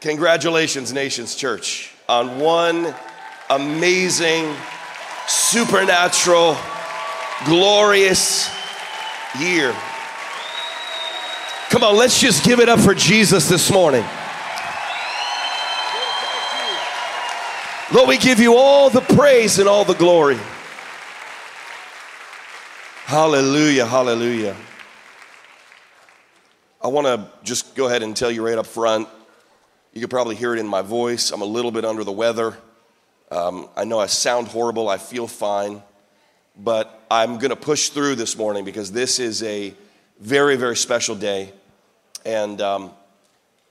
Congratulations, Nations Church, on one amazing, supernatural, glorious year. Come on, let's just give it up for Jesus this morning. Lord, we give you all the praise and all the glory. Hallelujah, hallelujah. I want to just go ahead and tell you right up front you could probably hear it in my voice. I'm a little bit under the weather. Um, I know I sound horrible. I feel fine. But I'm going to push through this morning because this is a very, very special day. And um,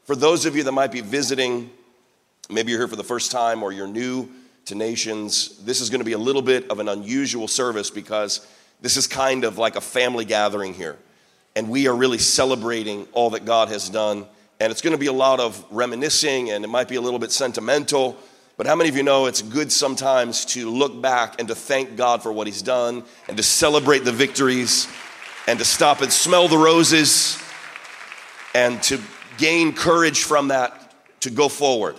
for those of you that might be visiting, maybe you're here for the first time or you're new to Nations, this is going to be a little bit of an unusual service because this is kind of like a family gathering here. And we are really celebrating all that God has done and it's going to be a lot of reminiscing and it might be a little bit sentimental. But how many of you know it's good sometimes to look back and to thank God for what He's done and to celebrate the victories and to stop and smell the roses and to gain courage from that to go forward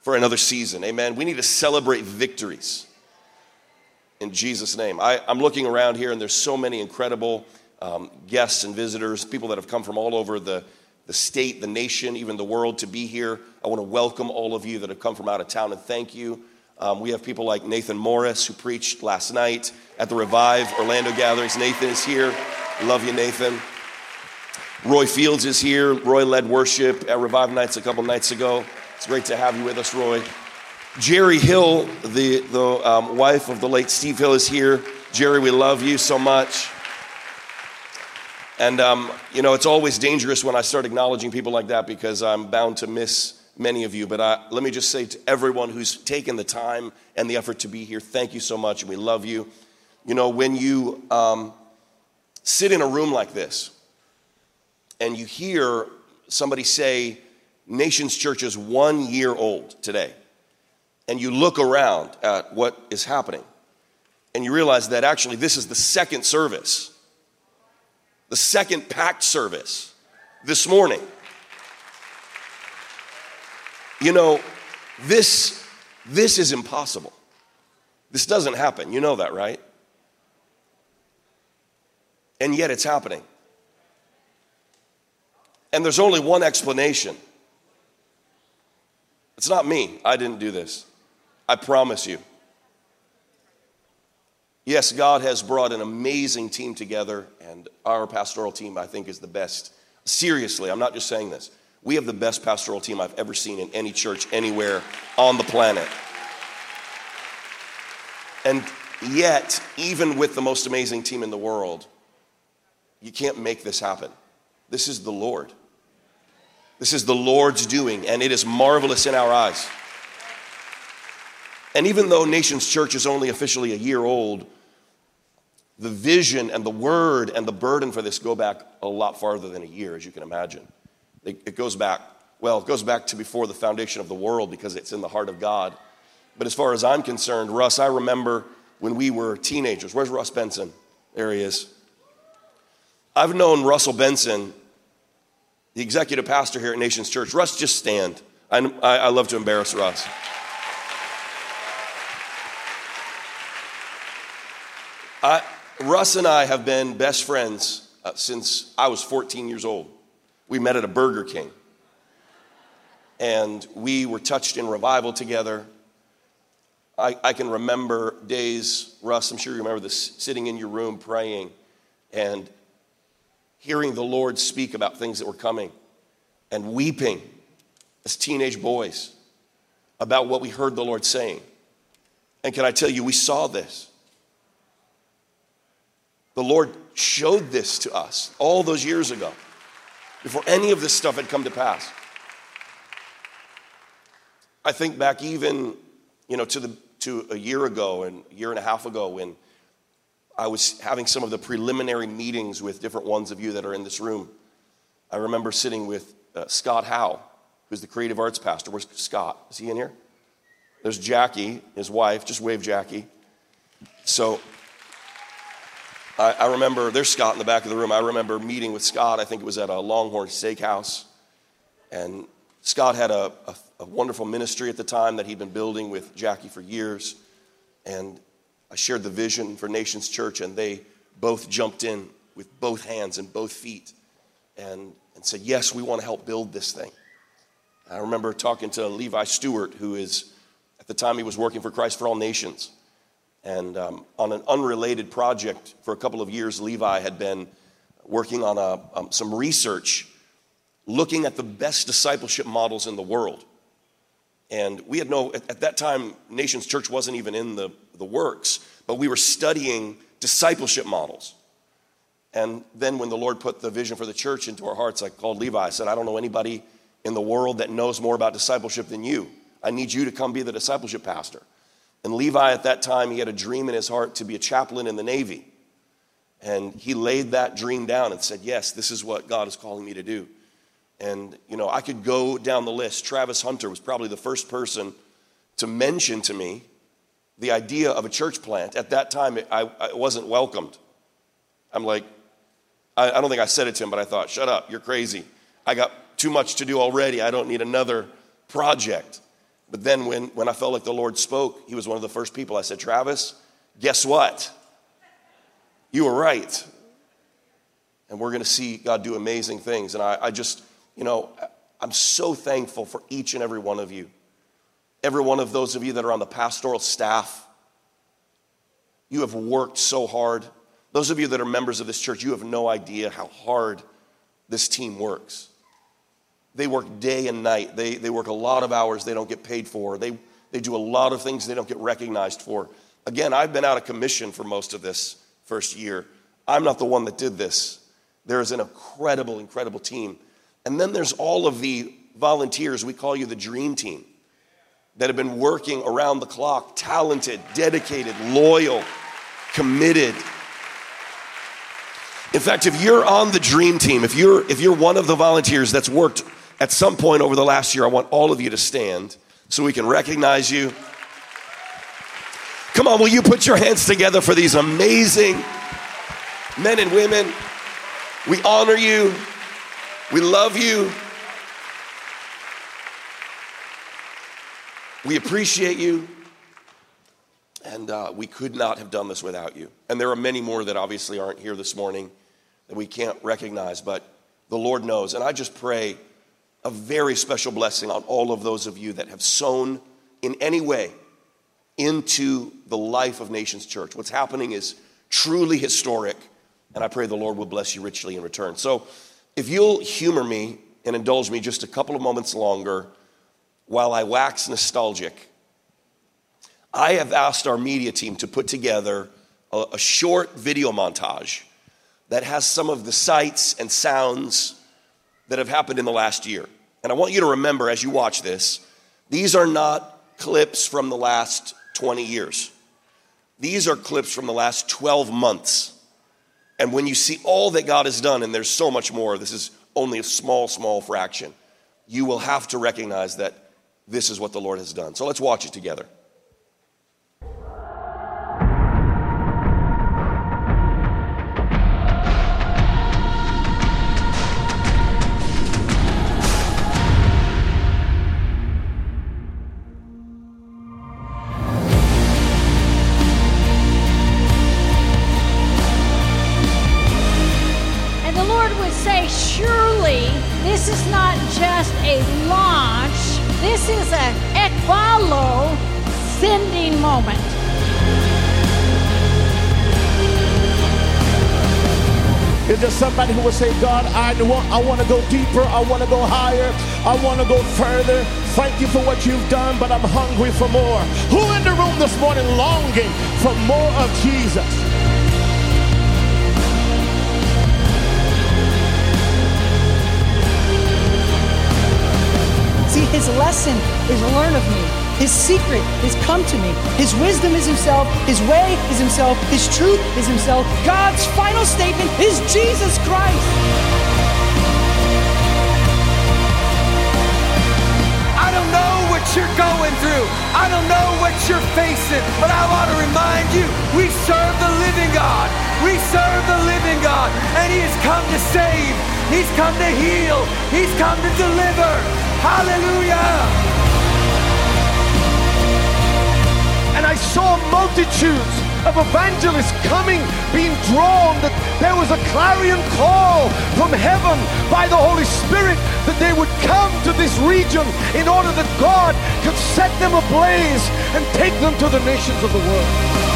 for another season? Amen. We need to celebrate victories in Jesus' name. I, am looking around here and there's so many incredible um, guests and visitors, people that have come from all over the the state, the nation, even the world to be here. I want to welcome all of you that have come from out of town and thank you. Um, we have people like Nathan Morris who preached last night at the Revive Orlando gatherings. Nathan is here. Love you, Nathan. Roy Fields is here. Roy led worship at Revive Nights a couple nights ago. It's great to have you with us, Roy. Jeri Hill, the, the um, wife of the late Steve Hill, is here. Jeri, we love you so much. And, um, you know, it's always dangerous when I start acknowledging people like that because I'm bound to miss many of you. But I, let me just say to everyone who's taken the time and the effort to be here, thank you so much, we love you. You know, when you um, sit in a room like this and you hear somebody say, Nations Church is one year old today, and you look around at what is happening, and you realize that actually this is the second service the second packed service this morning. You know, this, this is impossible. This doesn't happen. You know that, right? And yet it's happening. And there's only one explanation. It's not me. I didn't do this. I promise you. Yes, God has brought an amazing team together, and our pastoral team, I think, is the best. Seriously, I'm not just saying this. We have the best pastoral team I've ever seen in any church anywhere on the planet. And yet, even with the most amazing team in the world, you can't make this happen. This is the Lord. This is the Lord's doing, and it is marvelous in our eyes. And even though Nations Church is only officially a year old, the vision and the word and the burden for this go back a lot farther than a year, as you can imagine. It, goes back, well, it goes back to before the foundation of the world because it's in the heart of God. But as far as I'm concerned, Russ, I remember when we were teenagers. Where's Russ Benson? There he is. I've known Russell Benson, the executive pastor here at Nations Church. Russ, just stand. I, I love to embarrass Russ. I, Russ and I have been best friends uh, since I was 14 years old. We met at a Burger King. And we were touched in revival together. I, I can remember days, Russ, I'm sure you remember this, sitting in your room praying and hearing the Lord speak about things that were coming and weeping as teenage boys about what we heard the Lord saying. And can I tell you, we saw this. The Lord showed this to us all those years ago, before any of this stuff had come to pass. I think back even, you know, to, the, to a year ago and a year and a half ago when I was having some of the preliminary meetings with different ones of you that are in this room. I remember sitting with uh, Scott Howe, who's the creative arts pastor. Where's Scott? Is he in here? There's Jackie, his wife. Just wave Jackie. So I, I, remember, there's Scott in the back of the room. I remember meeting with Scott, I think it was at a Longhorn Steakhouse. And Scott had a, a, a wonderful ministry at the time that he'd been building with Jackie for years. And I shared the vision for Nations Church, and they both jumped in with both hands and both feet and, and said, Yes, we want to help build this thing. I remember talking to Levi Stewart, who is, at the time, he was working for Christ for All Nations. And um, on an unrelated project for a couple of years, Levi had been working on a, um, some research looking at the best discipleship models in the world. And we had no, at, at that time, Nations Church wasn't even in the, the works, but we were studying discipleship models. And then when the Lord put the vision for the church into our hearts, I called Levi. I said, I don't know anybody in the world that knows more about discipleship than you. I need you to come be the discipleship pastor. And Levi, at that time, he had a dream in his heart to be a chaplain in the Navy. And he laid that dream down and said, Yes, this is what God is calling me to do. And, you know, I could go down the list. Travis Hunter was probably the first person to mention to me the idea of a church plant. At that time, it, I, wasn't welcomed. I'm like, I, I don't think I said it to him, but I thought, shut up, you're crazy. I got too much to do already. I don't need another project. But then when, when I felt like the Lord spoke, he was one of the first people. I said, Travis, guess what? You were right. And we're going to see God do amazing things. And I, I just, you know, I'm so thankful for each and every one of you. Every one of those of you that are on the pastoral staff. You have worked so hard. Those of you that are members of this church, you have no idea how hard this team works. They work day and night. They, they work a lot of hours they don't get paid for. They, they do a lot of things they don't get recognized for. Again, I've been out of commission for most of this first year. I'm not the one that did this. There is an incredible, incredible team. And then there's all of the volunteers, we call you the dream team, that have been working around the clock, talented, dedicated, loyal, committed. In fact, if you're on the dream team, if you're if you're one of the volunteers that's worked at some point over the last year, I want all of you to stand so we can recognize you. Come on, will you put your hands together for these amazing men and women? We honor you. We love you. We appreciate you. And uh, we could not have done this without you. And there are many more that obviously aren't here this morning that we can't recognize, but the Lord knows. And I just pray a very special blessing on all of those of you that have sown in any way into the life of Nations Church. What's happening is truly historic, and I pray the Lord will bless you richly in return. So, if you'll humor me and indulge me just a couple of moments longer while I wax nostalgic, I have asked our media team to put together a, a short video montage that has some of the sights and sounds that have happened in the last year. And I want you to remember as you watch this, these are not clips from the last 20 years. These are clips from the last 12 months. And when you see all that God has done, and there's so much more, this is only a small, small fraction, you will have to recognize that this is what the Lord has done. So let's watch it together. Say, God, I want, I want to go deeper. I want to go higher. I want to go further. Thank you for what you've done, but I'm hungry for more. Who in the room this morning longing for more of Jesus? See, his lesson is learn of me. His secret is come to me. His wisdom is himself. His way is himself. His truth is himself. God's final statement is Jesus Christ. I don't know what you're going through. I don't know what you're facing, but I want to remind you we serve the living God. We serve the living God, and He has come to save. He's come to heal. He's come to deliver. Hallelujah. Multitudes of evangelists coming, being drawn, that there was a clarion call from heaven by the Holy Spirit that they would come to this region in order that God could set them ablaze and take them to the nations of the world.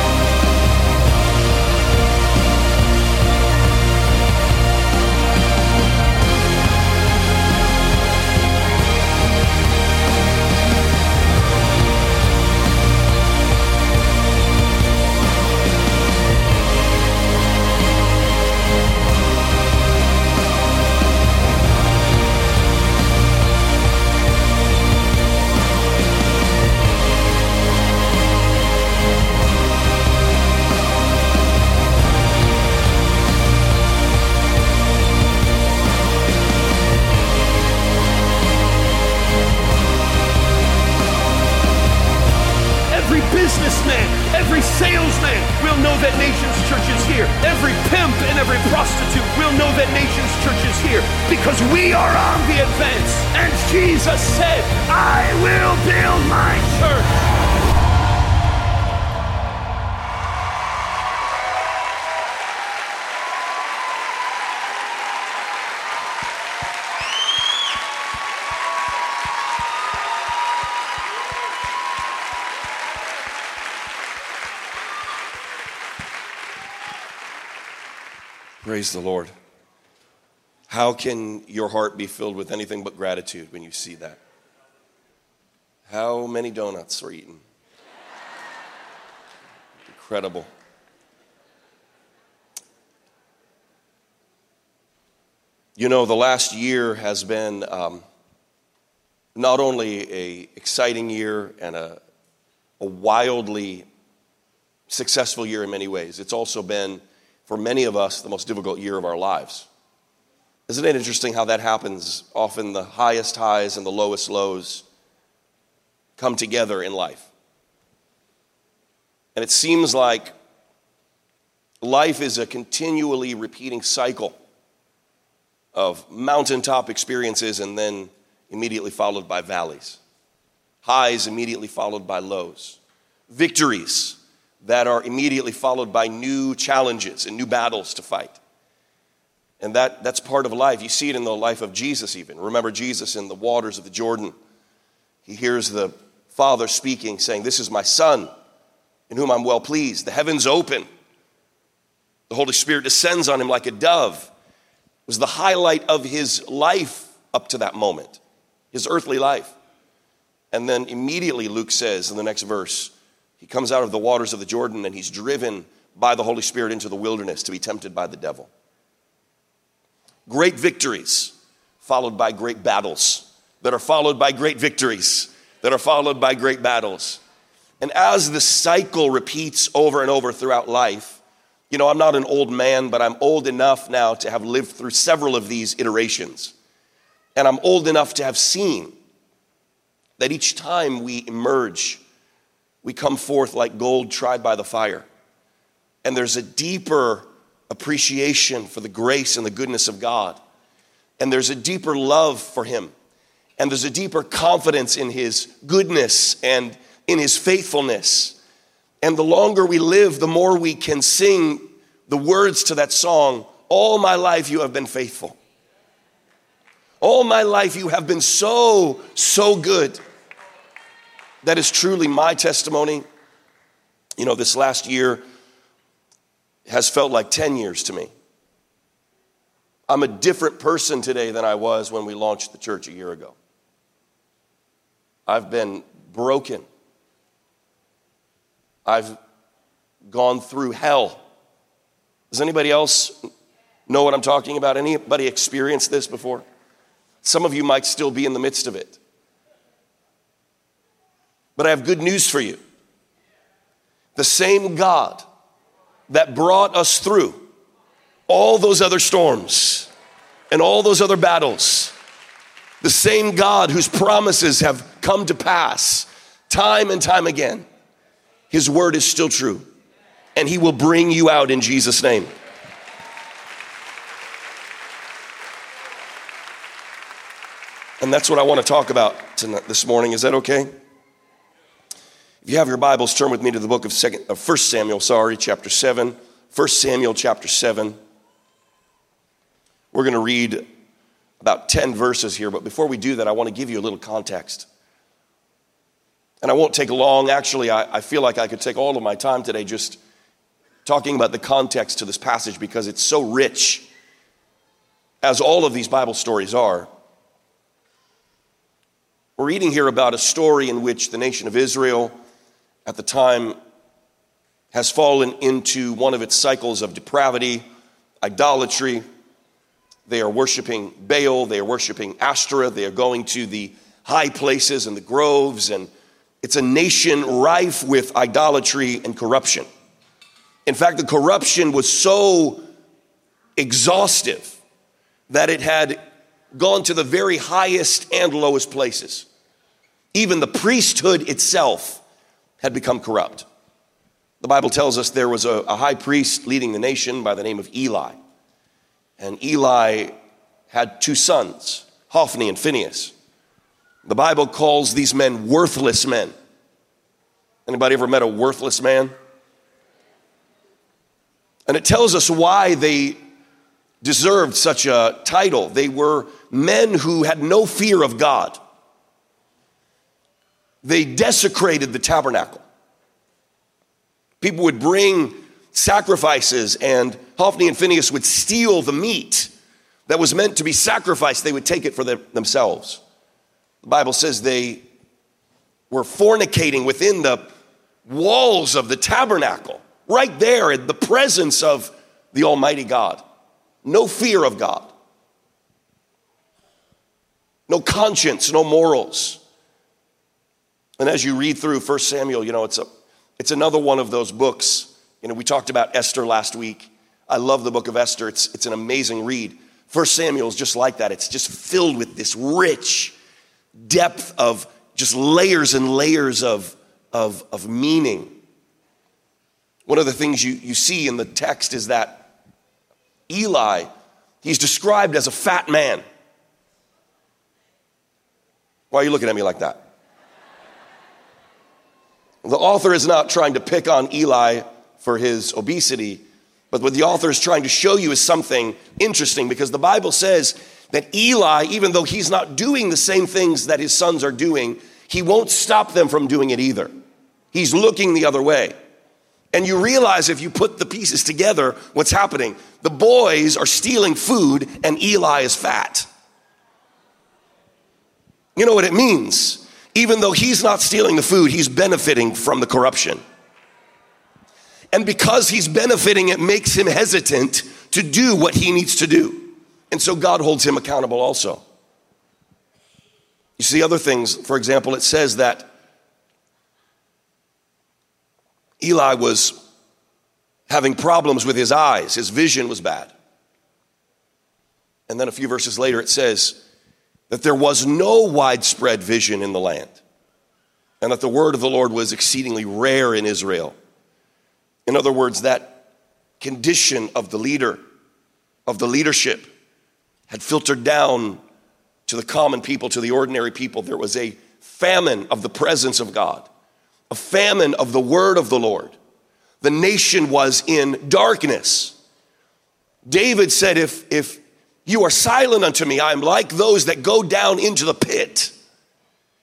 Praise the Lord. How can your heart be filled with anything but gratitude when you see that? How many donuts are eaten? Incredible. You know, the last year has been um, not only a exciting year and a, a wildly successful year in many ways, it's also been for many of us, the most difficult year of our lives. Isn't it interesting how that happens? Often the highest highs and the lowest lows come together in life. And it seems like life is a continually repeating cycle of mountaintop experiences and then immediately followed by valleys, highs immediately followed by lows, victories that are immediately followed by new challenges and new battles to fight. And that, that's part of life. You see it in the life of Jesus, even. Remember Jesus in the waters of the Jordan. He hears the Father speaking, saying, This is my Son, in whom I'm well pleased. The heavens open. The Holy Spirit descends on him like a dove. It was the highlight of his life up to that moment, his earthly life. And then immediately, Luke says in the next verse, he comes out of the waters of the Jordan and he's driven by the Holy Spirit into the wilderness to be tempted by the devil. Great victories followed by great battles that are followed by great victories that are followed by great battles. And as the cycle repeats over and over throughout life, you know, I'm not an old man, but I'm old enough now to have lived through several of these iterations. And I'm old enough to have seen that each time we emerge we come forth like gold tried by the fire. And there's a deeper appreciation for the grace and the goodness of God. And there's a deeper love for Him. And there's a deeper confidence in His goodness and in His faithfulness. And the longer we live, the more we can sing the words to that song All my life you have been faithful. All my life you have been so, so good that is truly my testimony. You know, this last year has felt like 10 years to me. I'm a different person today than I was when we launched the church a year ago. I've been broken. I've gone through hell. Does anybody else know what I'm talking about? Anybody experienced this before? Some of you might still be in the midst of it. But I have good news for you. The same God that brought us through all those other storms and all those other battles, the same God whose promises have come to pass time and time again, his word is still true. And he will bring you out in Jesus' name. And that's what I want to talk about tonight, this morning. Is that okay? If you have your Bibles, turn with me to the book of second, uh, 1 Samuel, sorry, chapter 7. 1 Samuel chapter 7. We're going to read about 10 verses here, but before we do that, I want to give you a little context. And I won't take long. Actually, I, I feel like I could take all of my time today just talking about the context to this passage because it's so rich, as all of these Bible stories are. We're reading here about a story in which the nation of Israel at the time has fallen into one of its cycles of depravity, idolatry. They are worshiping Baal, they are worshiping Ashtoreth, they are going to the high places and the groves, and it's a nation rife with idolatry and corruption. In fact, the corruption was so exhaustive that it had gone to the very highest and lowest places. Even the priesthood itself had become corrupt. The Bible tells us there was a, a, high priest leading the nation by the name of Eli. And Eli had two sons, Hophni and Phinehas. The Bible calls these men worthless men. Anybody ever met a worthless man? And it tells us why they deserved such a title. They were men who had no fear of God. They desecrated the tabernacle. People would bring sacrifices, and Hophni and Phinehas would steal the meat that was meant to be sacrificed. They would take it for themselves. The Bible says they were fornicating within the walls of the tabernacle, right there in the presence of the Almighty God. No fear of God, no conscience, no morals. And as you read through 1 Samuel, you know, it's a it's another one of those books. You know, we talked about Esther last week. I love the book of Esther. It's, it's an amazing read. First Samuel is just like that. It's just filled with this rich depth of just layers and layers of, of, of meaning. One of the things you, you see in the text is that Eli, he's described as a fat man. Why are you looking at me like that? The author is not trying to pick on Eli for his obesity, but what the author is trying to show you is something interesting because the Bible says that Eli, even though he's not doing the same things that his sons are doing, he won't stop them from doing it either. He's looking the other way. And you realize if you put the pieces together, what's happening? The boys are stealing food and Eli is fat. You know what it means? Even though he's not stealing the food, he's benefiting from the corruption. And because he's benefiting, it makes him hesitant to do what he needs to do. And so God holds him accountable also. You see other things, for example, it says that Eli was having problems with his eyes, his vision was bad. And then a few verses later, it says, that there was no widespread vision in the land, and that the word of the Lord was exceedingly rare in Israel. In other words, that condition of the leader, of the leadership, had filtered down to the common people, to the ordinary people. There was a famine of the presence of God, a famine of the word of the Lord. The nation was in darkness. David said, if, if you are silent unto me. I am like those that go down into the pit.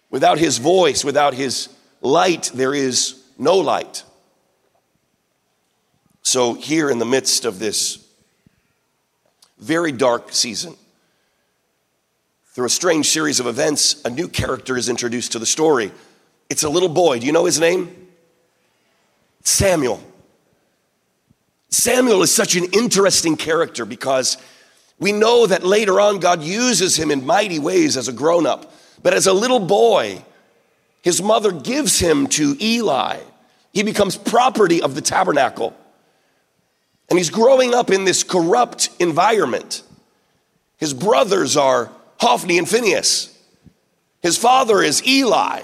Without his voice, without his light, there is no light. So, here in the midst of this very dark season, through a strange series of events, a new character is introduced to the story. It's a little boy. Do you know his name? Samuel. Samuel is such an interesting character because we know that later on God uses him in mighty ways as a grown up. But as a little boy, his mother gives him to Eli. He becomes property of the tabernacle. And he's growing up in this corrupt environment. His brothers are Hophni and Phinehas. His father is Eli.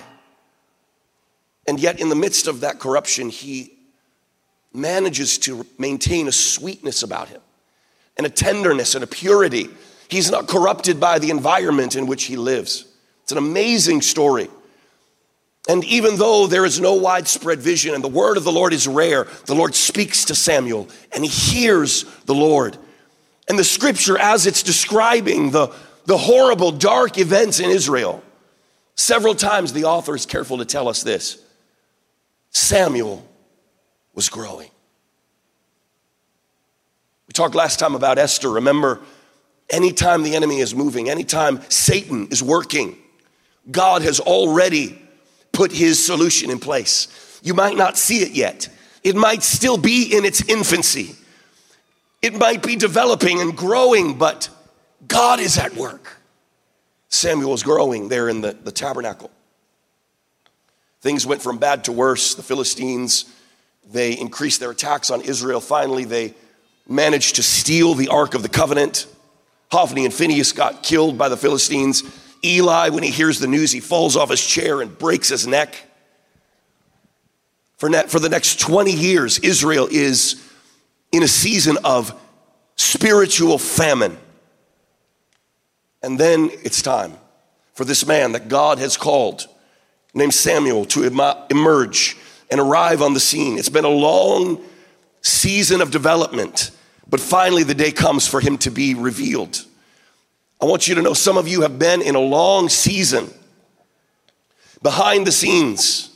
And yet, in the midst of that corruption, he manages to maintain a sweetness about him and a tenderness and a purity. He's not corrupted by the environment in which he lives. It's an amazing story. And even though there is no widespread vision and the word of the Lord is rare, the Lord speaks to Samuel and he hears the Lord. And the scripture, as it's describing the, the horrible, dark events in Israel, several times the author is careful to tell us this Samuel was growing. We talked last time about Esther. Remember, anytime the enemy is moving, anytime Satan is working, God has already put his solution in place. You might not see it yet, it might still be in its infancy, it might be developing and growing, but God is at work. Samuel is growing there in the, the tabernacle. Things went from bad to worse. The Philistines, they increased their attacks on Israel. Finally, they managed to steal the Ark of the Covenant. Hophni and Phinehas got killed by the Philistines. Eli, when he hears the news, he falls off his chair and breaks his neck. For, for the next 20 years, Israel is in a season of spiritual famine. And then it's time for this man that God has called, named Samuel, to emerge and arrive on the scene. It's been a long season of development, but finally the day comes for him to be revealed. I want you to know some of you have been in a long season behind the scenes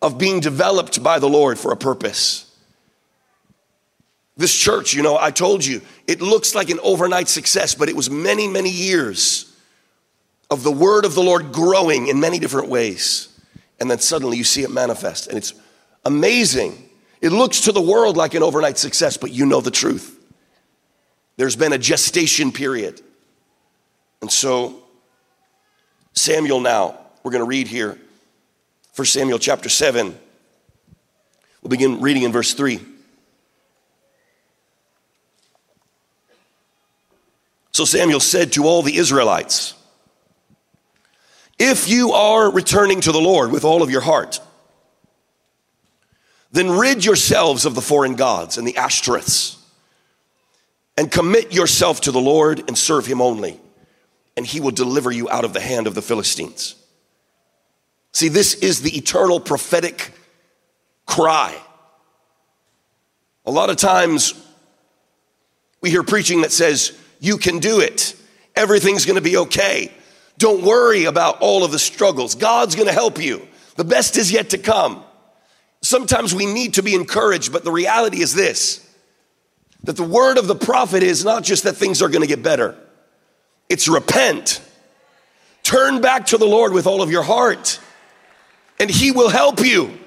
of being developed by the Lord for a purpose. This church, you know, I told you, it looks like an overnight success, but it was many, many years of the word of the Lord growing in many different ways. And then suddenly you see it manifest. And it's amazing. It looks to the world like an overnight success, but you know the truth. There's been a gestation period. And so, Samuel now, we're going to read here, 1 Samuel chapter 7. We'll begin reading in verse 3. So Samuel said to all the Israelites, If you are returning to the Lord with all of your heart, then rid yourselves of the foreign gods and the Ashtoreths, and commit yourself to the Lord and serve him only and he will deliver you out of the hand of the Philistines. See, this is the eternal prophetic cry. A lot of times we hear preaching that says, You can do it, everything's gonna be okay. Don't worry about all of the struggles. God's gonna help you. The best is yet to come. Sometimes we need to be encouraged, but the reality is this that the word of the prophet is not just that things are gonna get better. It's repent. Turn back to the Lord with all of your heart, and He will help you.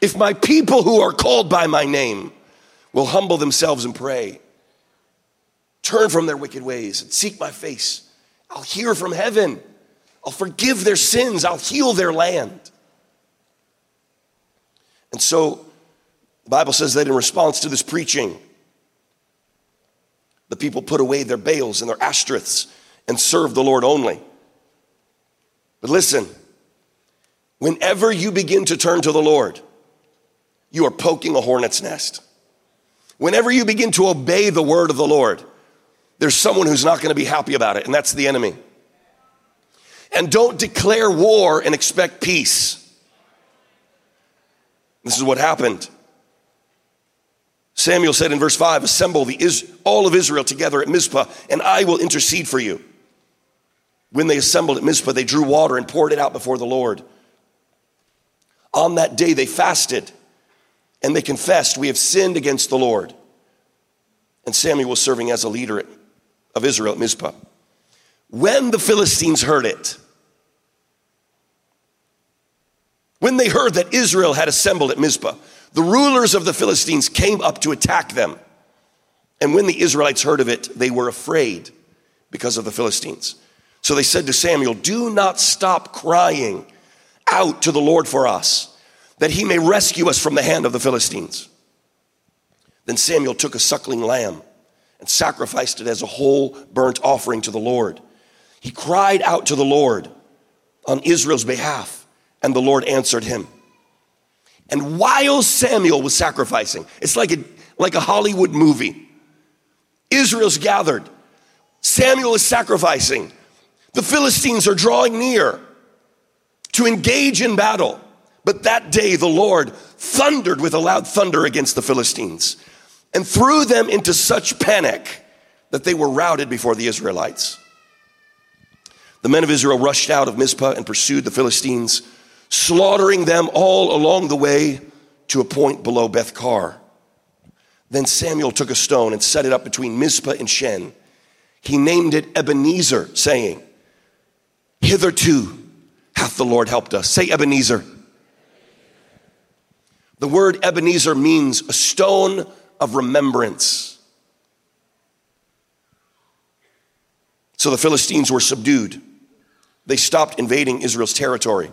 If my people who are called by my name will humble themselves and pray, turn from their wicked ways and seek my face, I'll hear from heaven. I'll forgive their sins. I'll heal their land. And so the Bible says that in response to this preaching, the people put away their Baals and their Ashtoreths and served the Lord only. But listen, whenever you begin to turn to the Lord, you are poking a hornet's nest. Whenever you begin to obey the word of the Lord, there's someone who's not going to be happy about it, and that's the enemy. And don't declare war and expect peace. This is what happened. Samuel said in verse 5 Assemble the, all of Israel together at Mizpah, and I will intercede for you. When they assembled at Mizpah, they drew water and poured it out before the Lord. On that day, they fasted and they confessed, We have sinned against the Lord. And Samuel was serving as a leader of Israel at Mizpah. When the Philistines heard it, when they heard that Israel had assembled at Mizpah, the rulers of the Philistines came up to attack them. And when the Israelites heard of it, they were afraid because of the Philistines. So they said to Samuel, Do not stop crying out to the Lord for us, that he may rescue us from the hand of the Philistines. Then Samuel took a suckling lamb and sacrificed it as a whole burnt offering to the Lord. He cried out to the Lord on Israel's behalf, and the Lord answered him. And while Samuel was sacrificing, it's like a, like a Hollywood movie. Israel's gathered. Samuel is sacrificing. The Philistines are drawing near to engage in battle. But that day the Lord thundered with a loud thunder against the Philistines and threw them into such panic that they were routed before the Israelites. The men of Israel rushed out of Mizpah and pursued the Philistines, slaughtering them all along the way to a point below Beth Kar. Then Samuel took a stone and set it up between Mizpah and Shen. He named it Ebenezer, saying, Hitherto hath the Lord helped us. Say Ebenezer. The word Ebenezer means a stone of remembrance. So the Philistines were subdued. They stopped invading Israel's territory.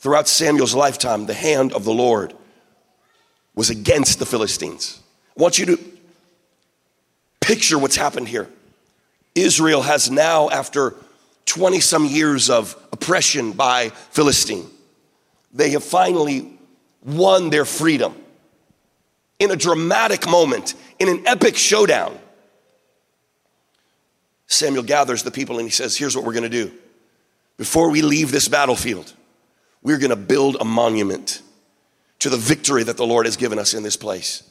Throughout Samuel's lifetime, the hand of the Lord was against the Philistines. I want you to picture what's happened here. Israel has now, after 20 some years of oppression by Philistine, they have finally won their freedom in a dramatic moment, in an epic showdown. Samuel gathers the people and he says, Here's what we're gonna do. Before we leave this battlefield, we're gonna build a monument to the victory that the Lord has given us in this place.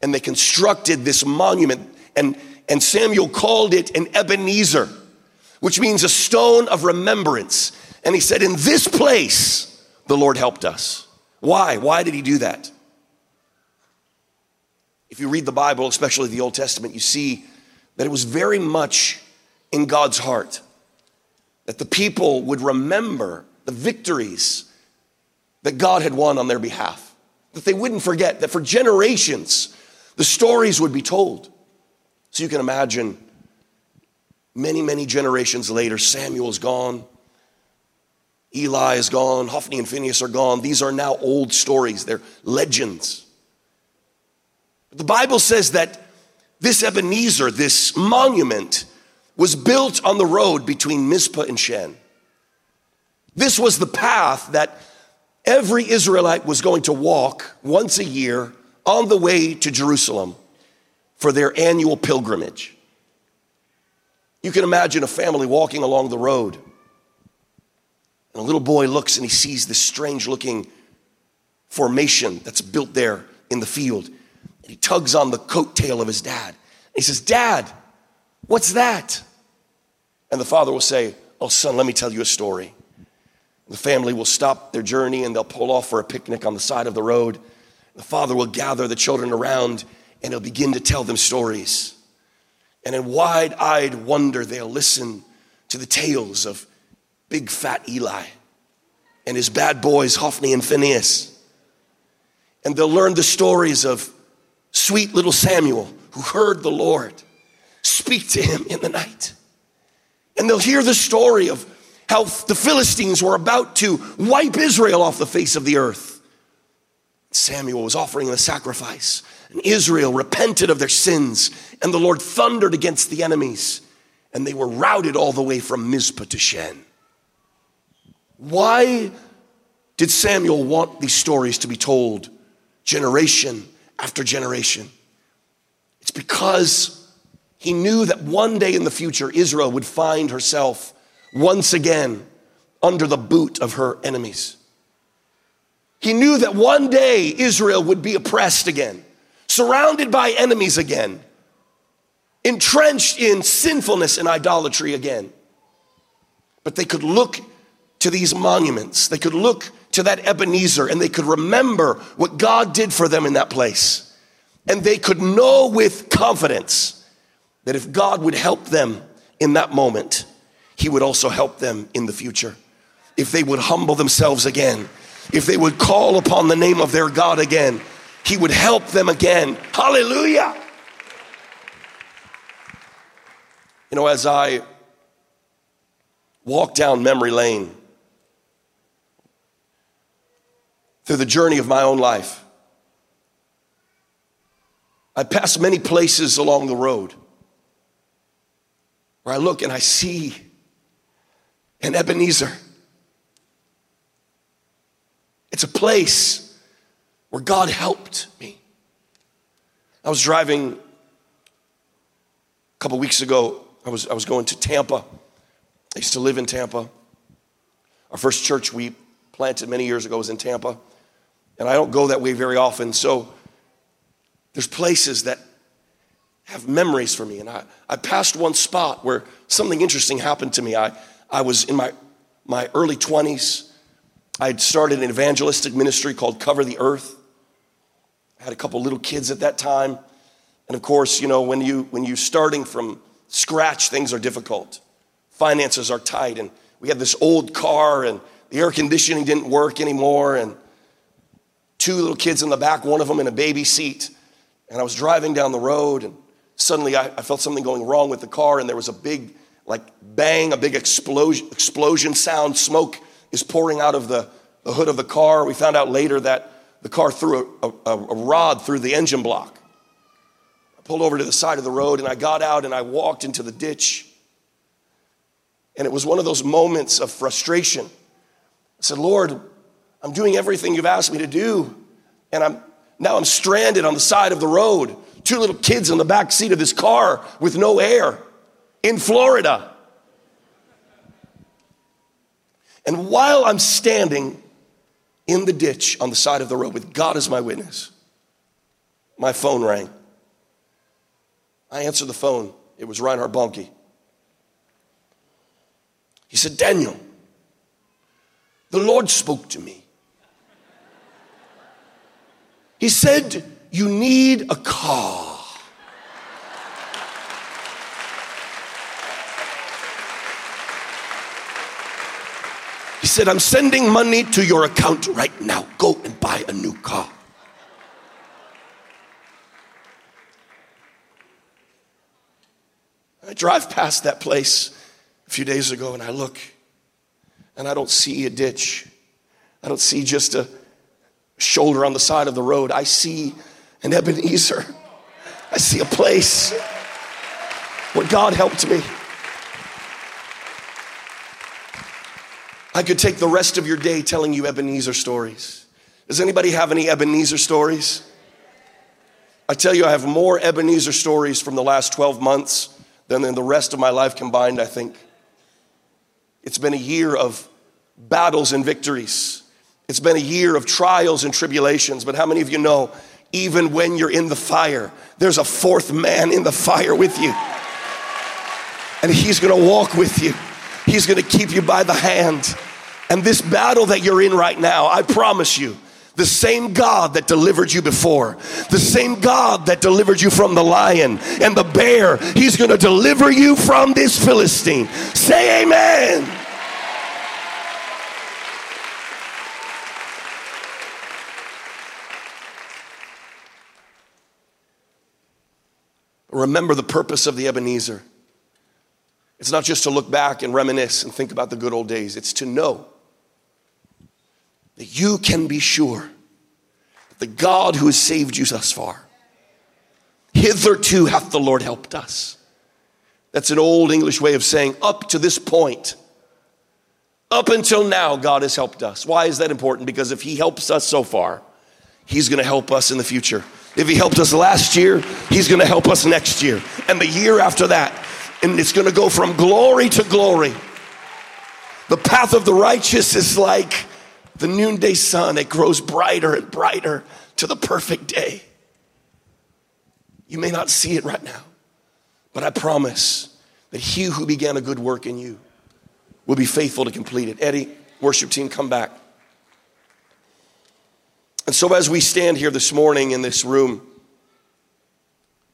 And they constructed this monument, and, and Samuel called it an Ebenezer, which means a stone of remembrance. And he said, In this place, the Lord helped us. Why? Why did he do that? If you read the Bible, especially the Old Testament, you see that it was very much in God's heart that the people would remember the victories that God had won on their behalf. That they wouldn't forget, that for generations, the stories would be told. So you can imagine many, many generations later, Samuel's gone, Eli is gone, Hophni and Phinehas are gone. These are now old stories, they're legends. But The Bible says that this Ebenezer, this monument, was built on the road between Mizpah and Shen. This was the path that every Israelite was going to walk once a year on the way to Jerusalem for their annual pilgrimage. You can imagine a family walking along the road and a little boy looks and he sees this strange looking formation that's built there in the field. And he tugs on the coattail of his dad. He says, Dad, what's that? And the father will say, Oh, son, let me tell you a story. The family will stop their journey and they'll pull off for a picnic on the side of the road. The father will gather the children around and he'll begin to tell them stories. And in wide eyed wonder, they'll listen to the tales of big fat Eli and his bad boys, Hophni and Phinehas. And they'll learn the stories of sweet little Samuel who heard the Lord speak to him in the night. And they'll hear the story of how the Philistines were about to wipe Israel off the face of the earth. Samuel was offering the sacrifice, and Israel repented of their sins, and the Lord thundered against the enemies, and they were routed all the way from Mizpah to Shen. Why did Samuel want these stories to be told generation after generation? It's because he knew that one day in the future, Israel would find herself once again under the boot of her enemies. He knew that one day Israel would be oppressed again, surrounded by enemies again, entrenched in sinfulness and idolatry again. But they could look to these monuments. They could look to that Ebenezer and they could remember what God did for them in that place. And they could know with confidence that if God would help them in that moment, He would also help them in the future. If they would humble themselves again, if they would call upon the name of their God again, He would help them again. Hallelujah. You know, as I walk down memory lane, through the journey of my own life. I pass many places along the road where I look and I see an Ebenezer. It's a place where God helped me. I was driving a couple weeks ago, I was, I was going to Tampa I used to live in Tampa. Our first church we planted many years ago was in Tampa. And I don't go that way very often. So there's places that have memories for me. And I, I passed one spot where something interesting happened to me. I, I was in my, my early 20s. I had started an evangelistic ministry called Cover the Earth. I had a couple little kids at that time. And of course, you know, when, you, when you're starting from scratch, things are difficult. Finances are tight. And we had this old car, and the air conditioning didn't work anymore. And two little kids in the back, one of them in a baby seat. And I was driving down the road, and suddenly I, I felt something going wrong with the car, and there was a big, like, bang, a big explosion, explosion sound. Smoke is pouring out of the, the hood of the car. We found out later that the car threw a, a, a rod through the engine block. I pulled over to the side of the road, and I got out and I walked into the ditch. And it was one of those moments of frustration. I said, Lord, I'm doing everything you've asked me to do, and I'm now I'm stranded on the side of the road. Two little kids in the back seat of this car with no air in Florida. And while I'm standing in the ditch on the side of the road with God as my witness, my phone rang. I answered the phone. It was Reinhard Bonnke. He said, Daniel, the Lord spoke to me. He said, You need a car. He said, I'm sending money to your account right now. Go and buy a new car. I drive past that place a few days ago and I look and I don't see a ditch. I don't see just a shoulder on the side of the road. I see an Ebenezer. I see a place where God helped me. I could take the rest of your day telling you Ebenezer stories. Does anybody have any Ebenezer stories? I tell you, I have more Ebenezer stories from the last 12 months than in the rest of my life combined, I think. It's been a year of battles and victories. It's been a year of trials and tribulations, but how many of you know, even when you're in the fire, there's a fourth man in the fire with you? And he's gonna walk with you. He's going to keep you by the hand. And this battle that you're in right now, I promise you, the same God that delivered you before, the same God that delivered you from the lion and the bear, He's going to deliver you from this Philistine. Say amen. Remember the purpose of the Ebenezer. It's not just to look back and reminisce and think about the good old days, it's to know that you can be sure that the God who has saved you thus far, hitherto hath the Lord helped us. That's an old English way of saying, up to this point, up until now, God has helped us. Why is that important? Because if He helps us so far, He's gonna help us in the future. If He helped us last year, He's gonna help us next year and the year after that and it's going to go from glory to glory. The path of the righteous is like the noonday sun, it grows brighter and brighter to the perfect day. You may not see it right now, but I promise that he who began a good work in you will be faithful to complete it. Eddie, worship team, come back. And so, as we stand here this morning in this room,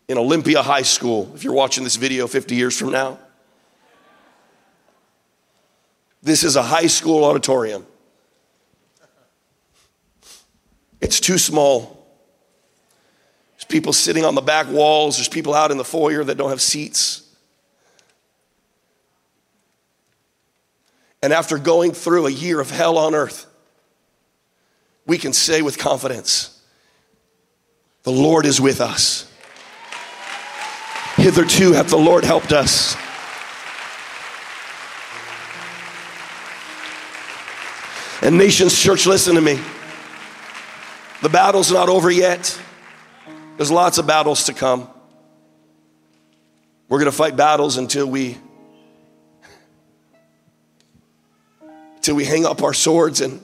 in Olympia High School, if you're watching this video 50 years from now. This is a high school auditorium. It's too small. There's people sitting on the back walls, there's people out in the foyer that don't have seats. And after going through a year of hell on earth, we can say with confidence, the Lord is with us. Hitherto hath the Lord helped us. And Nations Church, listen to me. The battle's not over yet. There's lots of battles to come. We're going to fight battles until we till we hang up our swords and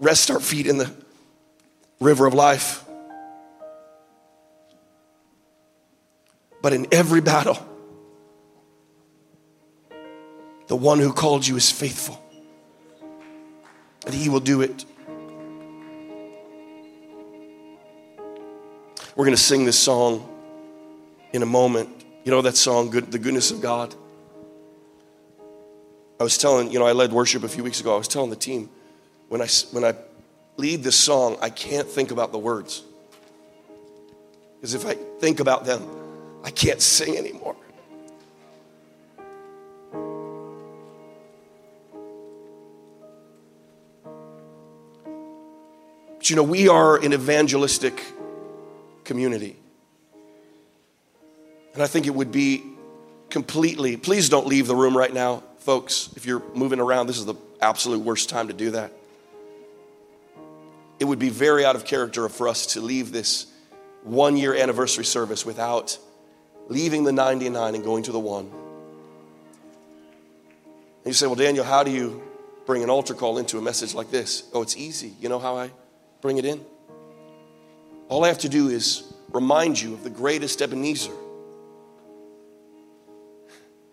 rest our feet in the river of life. But in every battle, the one who called you is faithful, and he will do it. We're going to sing this song in a moment. You know that song, Good, The Goodness of God? I was telling, you know, I led worship a few weeks ago. I was telling the team, when I, when I lead this song, I can't think about the words. Because if I think about them, I can't sing anymore. But you know, we are an evangelistic community. And I think it would be completely, please don't leave the room right now, folks. If you're moving around, this is the absolute worst time to do that. It would be very out of character for us to leave this one year anniversary service without leaving the 99 and going to the one. And you say, Well, Daniel, how do you bring an altar call into a message like this? Oh, it's easy. You know how I bring it in? All I have to do is remind you of the greatest Ebenezer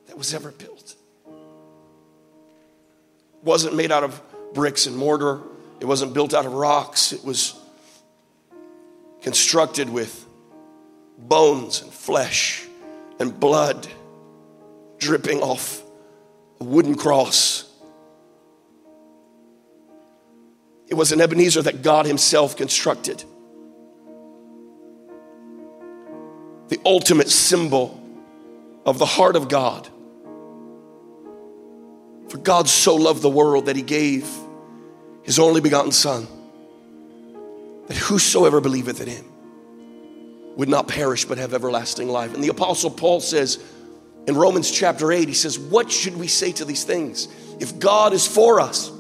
that was ever built. It wasn't made out of bricks and mortar, it wasn't built out of rocks, it was constructed with bones and flesh and blood dripping off a wooden cross. It was an Ebenezer that God Himself constructed. The ultimate symbol of the heart of God. For God so loved the world that He gave His only begotten Son, that whosoever believeth in Him would not perish but have everlasting life. And the Apostle Paul says in Romans chapter 8, he says, What should we say to these things? If God is for us,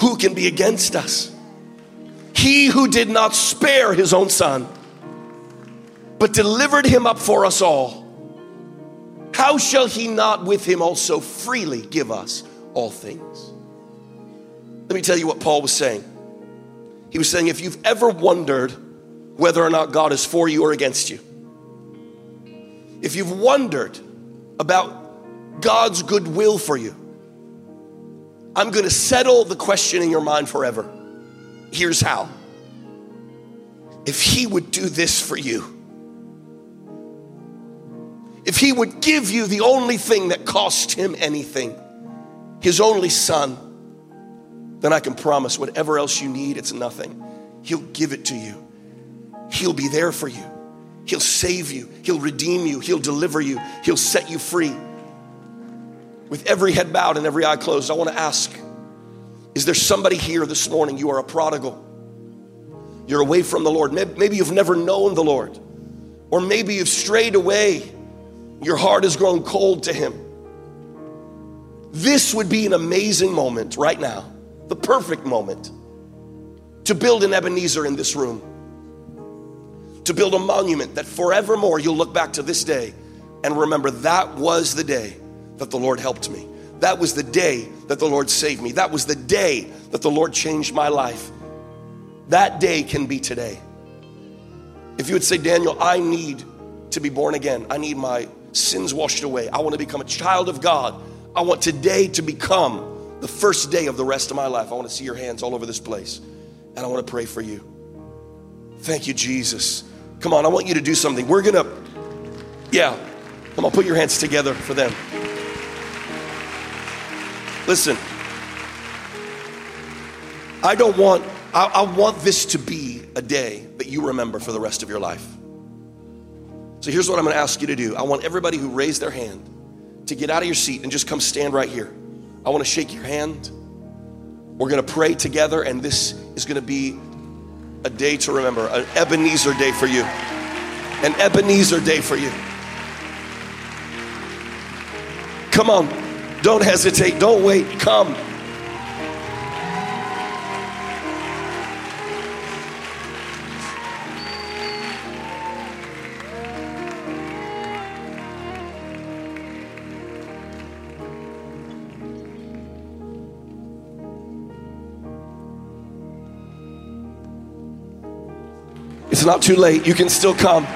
who can be against us? He who did not spare his own son, but delivered him up for us all, how shall he not with him also freely give us all things? Let me tell you what Paul was saying. He was saying, if you've ever wondered, whether or not God is for you or against you. If you've wondered about God's goodwill for you, I'm going to settle the question in your mind forever. Here's how. If He would do this for you, if He would give you the only thing that cost Him anything, His only Son, then I can promise whatever else you need, it's nothing. He'll give it to you. He'll be there for you. He'll save you. He'll redeem you. He'll deliver you. He'll set you free. With every head bowed and every eye closed, I want to ask Is there somebody here this morning? You are a prodigal. You're away from the Lord. Maybe you've never known the Lord, or maybe you've strayed away. Your heart has grown cold to Him. This would be an amazing moment right now, the perfect moment to build an Ebenezer in this room to build a monument that forevermore you'll look back to this day and remember that was the day that the Lord helped me. That was the day that the Lord saved me. That was the day that the Lord changed my life. That day can be today. If you would say, Daniel, I need to be born again, I need my sins washed away, I want to become a child of God, I want today to become the first day of the rest of my life. I want to see your hands all over this place, and I want to pray for you. Thank you, Jesus. Come on, I want you to do something. We're gonna, yeah, come on, put your hands together for them. Listen, I don't want, I, I, want this to be a day that you remember for the rest of your life. So here's what I'm gonna ask you to do. I want everybody who raised their hand to get out of your seat and just come stand right here. I wanna shake your hand. We're gonna pray together, and this is gonna be a day to remember, an Ebenezer day for you. An Ebenezer day for you. Come on, don't hesitate, don't wait, come. Not too late. You can still come.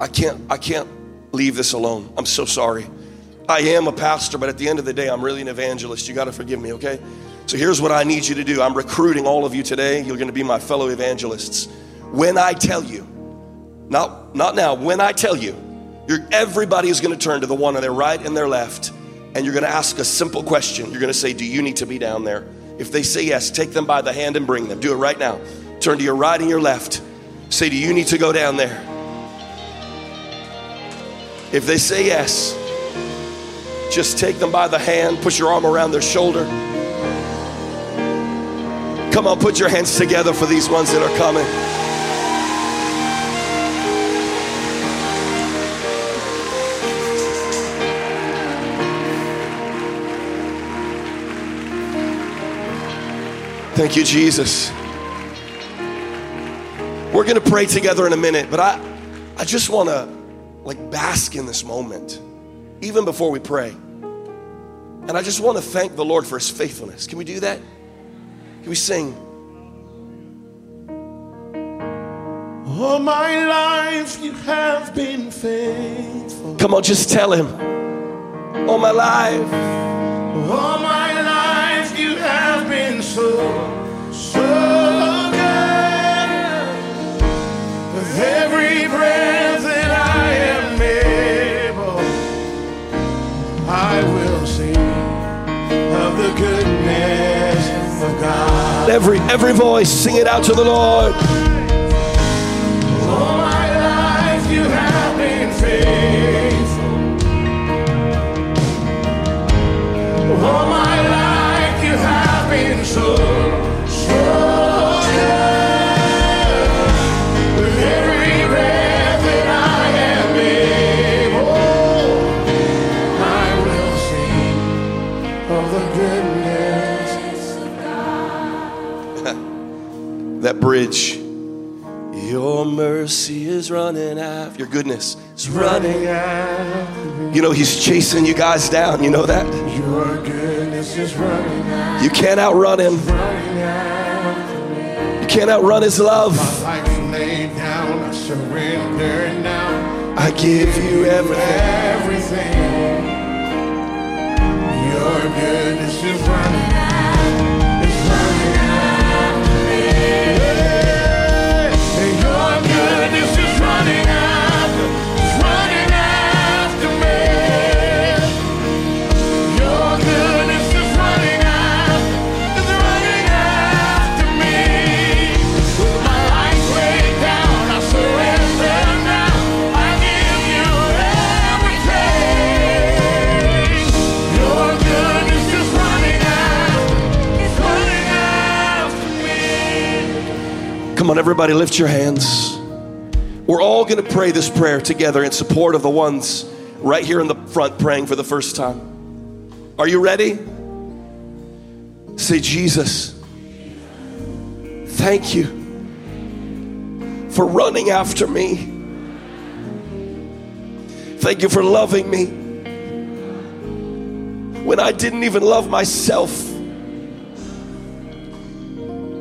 I can't I can't leave this alone. I'm so sorry. I am a pastor, but at the end of the day, I'm really an evangelist. You got to forgive me, okay? So here's what I need you to do. I'm recruiting all of you today. You're going to be my fellow evangelists. When I tell you, not not now, when I tell you, everybody is going to turn to the one on their right and their left, and you're going to ask a simple question. You're going to say, "Do you need to be down there?" If they say yes, take them by the hand and bring them. Do it right now. Turn to your right and your left. Say, "Do you need to go down there?" If they say yes, just take them by the hand, put your arm around their shoulder. Come on, put your hands together for these ones that are coming. Thank you, Jesus. We're going to pray together in a minute, but I, I just want to like bask in this moment, even before we pray. And I just want to thank the Lord for his faithfulness. Can we do that? Can we sing? All my life you have been faithful. Come on, just tell him. All my life. All my life have been so, so good. With every breath that I am able, I will sing of the goodness of God. Every every voice, sing it out to the Lord. All my life you have been faithful. All my That bridge. Your mercy is running after your goodness is running. after You know he's chasing you guys down. You know that? Your goodness is running after You can't outrun him. running after me. You can't outrun his love. Life laid down, I surrender now. I give you everything. Your goodness is running is everybody, lift your hands. We're all going to pray this prayer together in support of the ones right here in the front praying for the first time. Are you ready? Say, Jesus, thank you for running after me. Thank you for loving me when I didn't even love myself.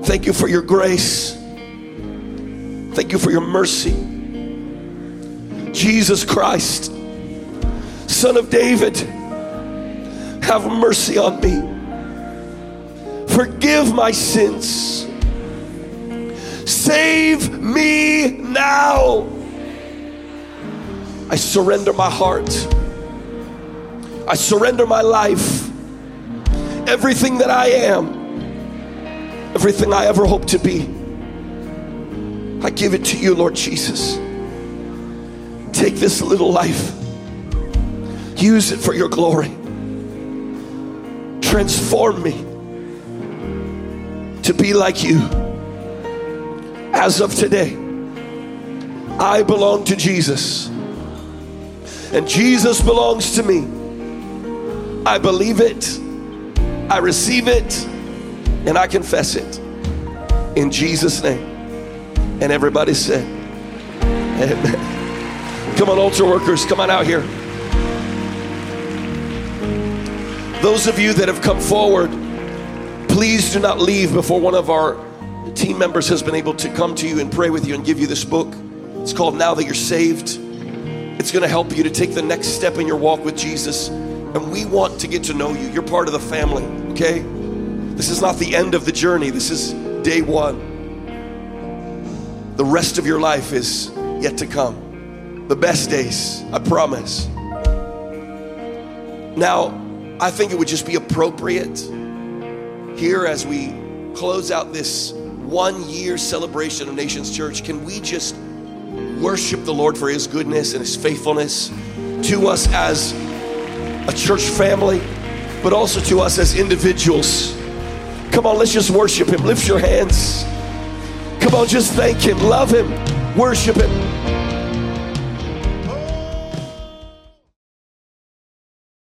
Thank you for your grace. Thank you for your mercy. Jesus Christ, Son of David, have mercy on me. Forgive my sins. Save me now. I surrender my heart. I surrender my life. Everything that I am, everything I ever hope to be. I give it to you, Lord Jesus. Take this little life, use it for your glory. Transform me to be like you. As of today, I belong to Jesus, and Jesus belongs to me. I believe it, I receive it, and I confess it. In Jesus' name. And everybody said, Amen. Come on, altar workers, come on out here. Those of you that have come forward, please do not leave before one of our team members has been able to come to you and pray with you and give you this book. It's called Now That You're Saved. It's going to help you to take the next step in your walk with Jesus. And we want to get to know you. You're part of the family, okay? This is not the end of the journey, this is day one. The rest of your life is yet to come. The best days, I promise. Now, I think it would just be appropriate here as we close out this one year celebration of Nations Church. Can we just worship the Lord for His goodness and His faithfulness to us as a church family, but also to us as individuals? Come on, let's just worship Him. Lift your hands. Come on, just thank Him, love Him, worship Him.